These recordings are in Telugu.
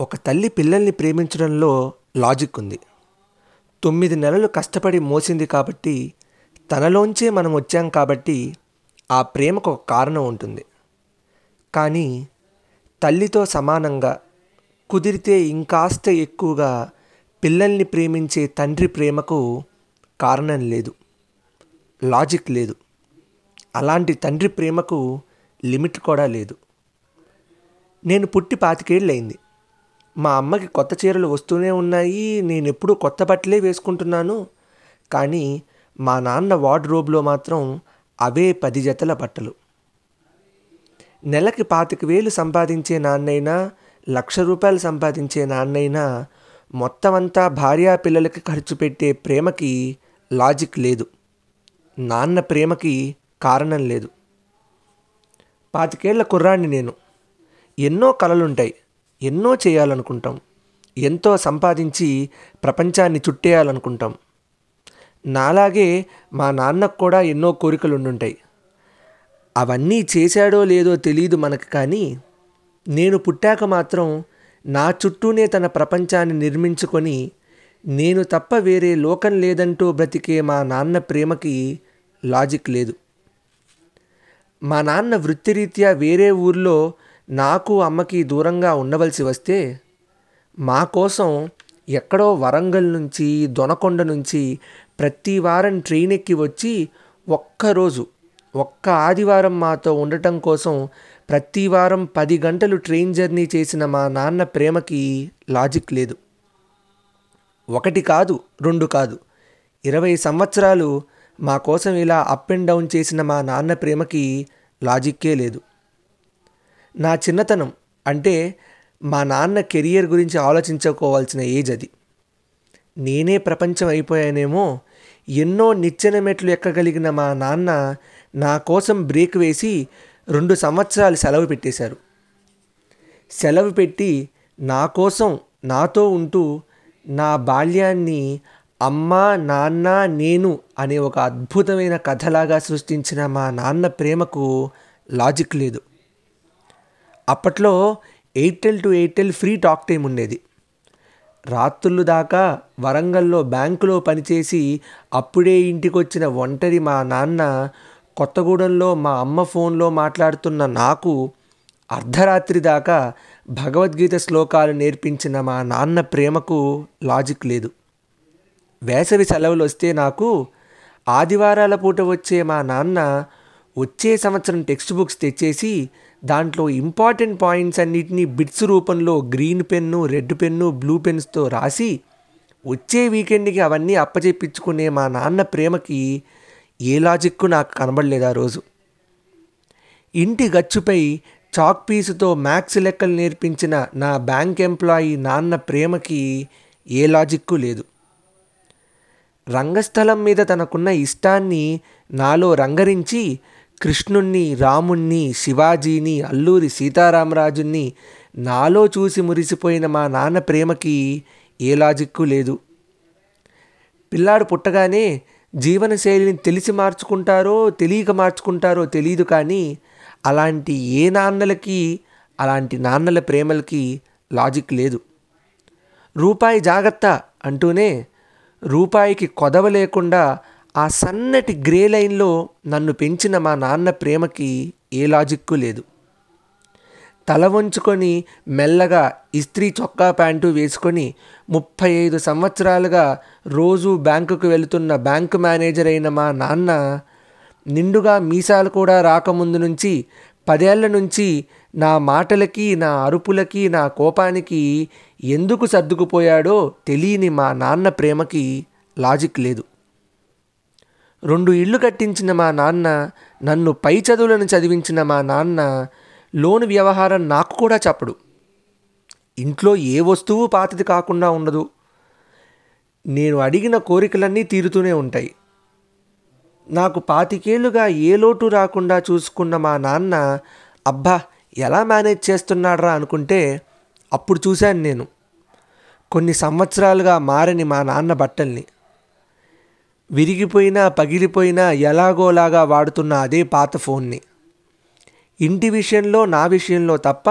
ఒక తల్లి పిల్లల్ని ప్రేమించడంలో లాజిక్ ఉంది. తొమ్మిది నెలలు కష్టపడి మోసింది కాబట్టి తనలోంచే మనం వచ్చాం కాబట్టి ఆ ప్రేమకు ఒక కారణం ఉంటుంది. కానీ తల్లితో సమానంగా కుదిరితే ఇంకాస్త ఎక్కువగా పిల్లల్ని ప్రేమించే తండ్రి ప్రేమకు కారణం లేదు. లాజిక్ లేదు. అలాంటి తండ్రి ప్రేమకు లిమిట్ కూడా లేదు. నేను పుట్టి పాతికేళ్ళయింది. మా అమ్మకి కొత్త చీరలు వస్తూనే ఉన్నాయి నేను ఎప్పుడూ కొత్త బట్టలే వేసుకుంటున్నాను. కానీ మా నాన్న వార్డ్రోబ్లో మాత్రం అవే పది జతల బట్టలు. నెలకి పాతిక వేలు సంపాదించే నాన్నైనా లక్ష రూపాయలు సంపాదించే నాన్నైనా మొత్తం అంతా భార్యా పిల్లలకి ఖర్చు పెట్టే ప్రేమకి లాజిక్ లేదు. నాన్న ప్రేమకి కారణం లేదు. పాతికేళ్ళ కుర్రాన్ని నేను. ఎన్నో కలలుంటాయి. ఎన్నో చేయాలనుకుంటాం. ఎంతో సంపాదించి ప్రపంచాన్ని చుట్టేయాలనుకుంటాం. నాలాగే మా నాన్నకు కూడా ఎన్నో కోరికలు ఉండుంటాయి అవన్నీ చేశాడో లేదో తెలియదు మనకు కానీ నేను పుట్టాక మాత్రం నా చుట్టూనే తన ప్రపంచాన్ని నిర్మించుకొని నేను తప్ప వేరే లోకం లేదంటూ బ్రతికే మా నాన్న ప్రేమకి లాజిక్ లేదు. మా నాన్న వృత్తిరీత్యా వేరే ఊర్లో నాకు అమ్మకి దూరంగా ఉండవలసి వస్తే మా కోసం ఎక్కడో వరంగల్ నుంచి దొనకొండ నుంచి ప్రతి వారం ట్రైన్ ఎక్కి వచ్చి ఒక్కరోజు ఒక్క ఆదివారం మాతో ఉండటం కోసం ప్రతి వారం పది గంటలు ట్రైన్ జర్నీ చేసిన మా నాన్న ప్రేమకి లాజిక్ లేదు. ఒకటి కాదు రెండు కాదు. ఇరవై సంవత్సరాలు మా కోసం ఇలా అప్ అండ్ డౌన్ చేసిన మా నాన్న ప్రేమకి లాజిక్కే లేదు. నా చిన్నతనం అంటే మా నాన్న కెరియర్ గురించి ఆలోచించుకోవాల్సిన ఏజ్ అది. నేనే ప్రపంచం అయిపోయానేమో ఎన్నో నిచ్చెన మెట్లు ఎక్కగలిగిన మా నాన్న నా కోసం బ్రేక్ వేసి రెండు సంవత్సరాలు సెలవు పెట్టేశారు. సెలవు పెట్టి నా కోసం నాతో ఉంటూ నా బాల్యాన్ని అమ్మ నాన్న నేను అనే ఒక అద్భుతమైన కథలాగా సృష్టించిన మా నాన్న ప్రేమకు లాజిక్ లేదు. అప్పట్లో Airtel to Airtel free talk time ఉండేది. రాత్రులు దాకా వరంగల్లో బ్యాంకులో పనిచేసి అప్పుడే ఇంటికొచ్చిన ఒంటరి మా నాన్న కొత్తగూడెంలో మా అమ్మ ఫోన్లో మాట్లాడుతున్న నాకు అర్ధరాత్రి దాకా భగవద్గీత శ్లోకాలు నేర్పించిన మా నాన్న ప్రేమకు లాజిక్ లేదు. వేసవి సెలవులు వస్తే నాకు ఆదివారాల పూట వచ్చే మా నాన్న వచ్చే సంవత్సరం టెక్స్ట్ బుక్స్ తెచ్చేసి దాంట్లో ఇంపార్టెంట్ పాయింట్స్ అన్నిటినీ బిట్స్ రూపంలో green pen red pen blue పెన్స్తో రాసి వచ్చే వీకెండ్కి అవన్నీ అప్పచెప్పించుకునే మా నాన్న ప్రేమకి ఏ లాజిక్ నాకు కనబడలేదు ఆ రోజు. ఇంటి గచ్చుపై చాక్ పీసుతో మ్యాథ్స్ లెక్కలు నేర్పించిన నా బ్యాంక్ ఎంప్లాయీ నాన్న ప్రేమకి ఏ లాజిక్కు లేదు. రంగస్థలం మీద తనకున్న ఇష్టాన్ని నాలో రంగరించి కృష్ణుణ్ణి రాముణ్ణి శివాజీని అల్లూరి సీతారామరాజుని నాలో చూసి మురిసిపోయిన మా నాన్న ప్రేమకి ఏ లాజిక్కు లేదు. పిల్లాడు పుట్టగానే జీవనశైలిని తెలిసి మార్చుకుంటారో తెలియక మార్చుకుంటారో తెలియదు కానీ అలాంటి ఏ నాన్నలకి అలాంటి నాన్నల ప్రేమలకి లాజిక్ లేదు. రూపాయి జాగ్రత్త అంటూనే రూపాయికి కొదవ లేకుండా ఆ సన్నటి గ్రే లైన్లో నన్ను పెంచిన మా నాన్న ప్రేమకి ఏ లాజిక్కు లేదు. తల వంచుకొని మెల్లగా ఇస్త్రీ చొక్కా ప్యాంటు వేసుకొని ముప్పై ఐదు సంవత్సరాలుగా రోజు బ్యాంకుకు వెళుతున్న బ్యాంకు మేనేజర్ అయిన మా నాన్న నిండుగా మీసాలు కూడా రాకముందు నుంచి పదేళ్ళ నుంచి నా మాటలకి నా అరుపులకి నా కోపానికి ఎందుకు సర్దుకుపోయాడో తెలియని మా నాన్న ప్రేమకి లాజిక్ లేదు. రెండు ఇళ్ళు కట్టించిన మా నాన్న నన్ను పై చదువులను చదివించిన మా నాన్న లోను వ్యవహారం నాకు కూడా చెప్పడు. ఇంట్లో ఏ వస్తువు పాతది కాకుండా ఉండదు. నేను అడిగిన కోరికలన్నీ తీరుతూనే ఉంటాయి. నాకు పాతికేళ్ళుగా ఏ లోటు రాకుండా చూసుకున్న మా నాన్న అబ్బా ఎలా మేనేజ్ చేస్తున్నాడ్రా? అనుకుంటే అప్పుడు చూశాను నేను. కొన్ని సంవత్సరాలుగా మారని మా నాన్న బట్టల్ని. విరిగిపోయినా పగిలిపోయినా ఎలాగోలాగా వాడుతున్న అదే పాత ఫోన్ని. ఇంటి విషయంలో నా విషయంలో తప్ప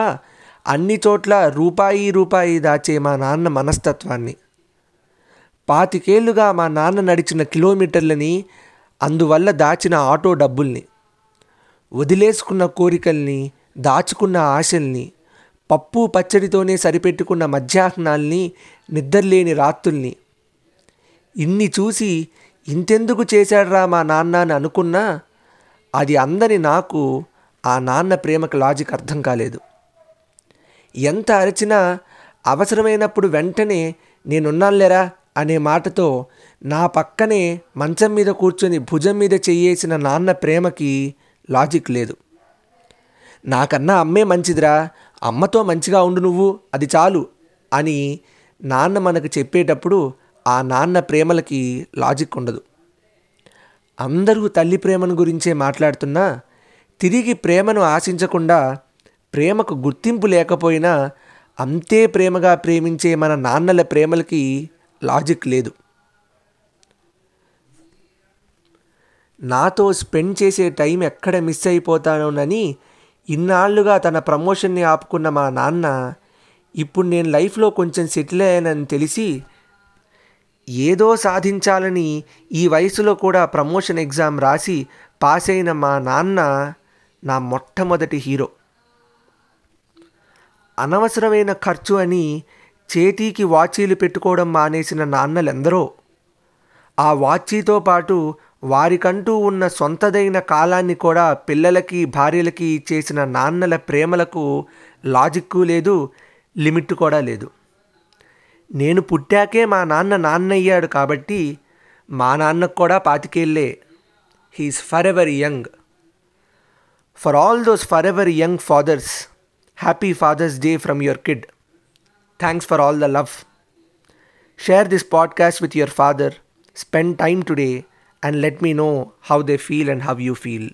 అన్ని చోట్ల రూపాయి రూపాయి దాచే మా నాన్న మనస్తత్వాన్ని. పాతికేళ్ళుగా మా నాన్న నడిచిన కిలోమీటర్లని అందువల్ల దాచిన ఆటో డబ్బుల్ని వదిలేసుకున్న కోరికల్ని దాచుకున్న ఆశల్ని పప్పు పచ్చడితోనే సరిపెట్టుకున్న మధ్యాహ్నాల్ని నిద్రలేని రాత్రుల్ని ఇన్ని చూసి ఇంతెందుకు చేశాడ్రా మా నాన్న అని అనుకున్నా అది అందని నాకు ఆ నాన్న ప్రేమకు లాజిక్ అర్థం కాలేదు. ఎంత అరిచినా అవసరమైనప్పుడు వెంటనే నేనున్నానులేరా అనే మాటతో నా పక్కనే మంచం మీద కూర్చొని భుజం మీద చెయ్యేసిన నాన్న ప్రేమకి లాజిక్ లేదు. నాకన్నా అమ్మే మంచిదిరా అమ్మతో మంచిగా ఉండు నువ్వు అది చాలు అని నాన్న మనకు చెప్పేటప్పుడు ఆ నాన్న ప్రేమలకి లాజిక్ ఉండదు. అందరూ తల్లి ప్రేమను గురించే మాట్లాడుతున్నా తిరిగి ప్రేమను ఆశించకుండా ప్రేమకు గుర్తింపు లేకపోయినా అంతే ప్రేమగా ప్రేమించే మన నాన్నల ప్రేమలకి లాజిక్ లేదు. నాతో స్పెండ్ చేసే టైం ఎక్కడ మిస్ అయిపోతానోనని ఇన్నాళ్ళుగా తన ప్రమోషన్ని ఆపుకున్న మా నాన్న ఇప్పుడు నేను లైఫ్లో కొంచెం సెటిల్ అయ్యానని తెలిసి ఏదో సాధించాలని ఈ వయసులో కూడా ప్రమోషన్ ఎగ్జామ్ రాసి పాస్ అయిన మా నాన్న నా మొట్టమొదటి హీరో. అనవసరమైన ఖర్చు అని చేతికి వాచీలు పెట్టుకోవడం మానేసిన నాన్నలెందరో ఆ వాచీతో పాటు వారికంటూ ఉన్న సొంతదైన కాలాన్ని కూడా పిల్లలకి భార్యలకి చేసిన నాన్నల ప్రేమలకు లాజిక్కు లేదు లిమిట్ కూడా లేదు. నేను పుట్టాకే మా నాన్న నాన్నయ్యాడు కాబట్టి మా నాన్నకు కూడా పాతికేళ్ళే he's forever young for all those forever young fathers happy Father's Day from your kid thanks for all the love share this podcast with your father spend time today and let me know how they feel and how you feel.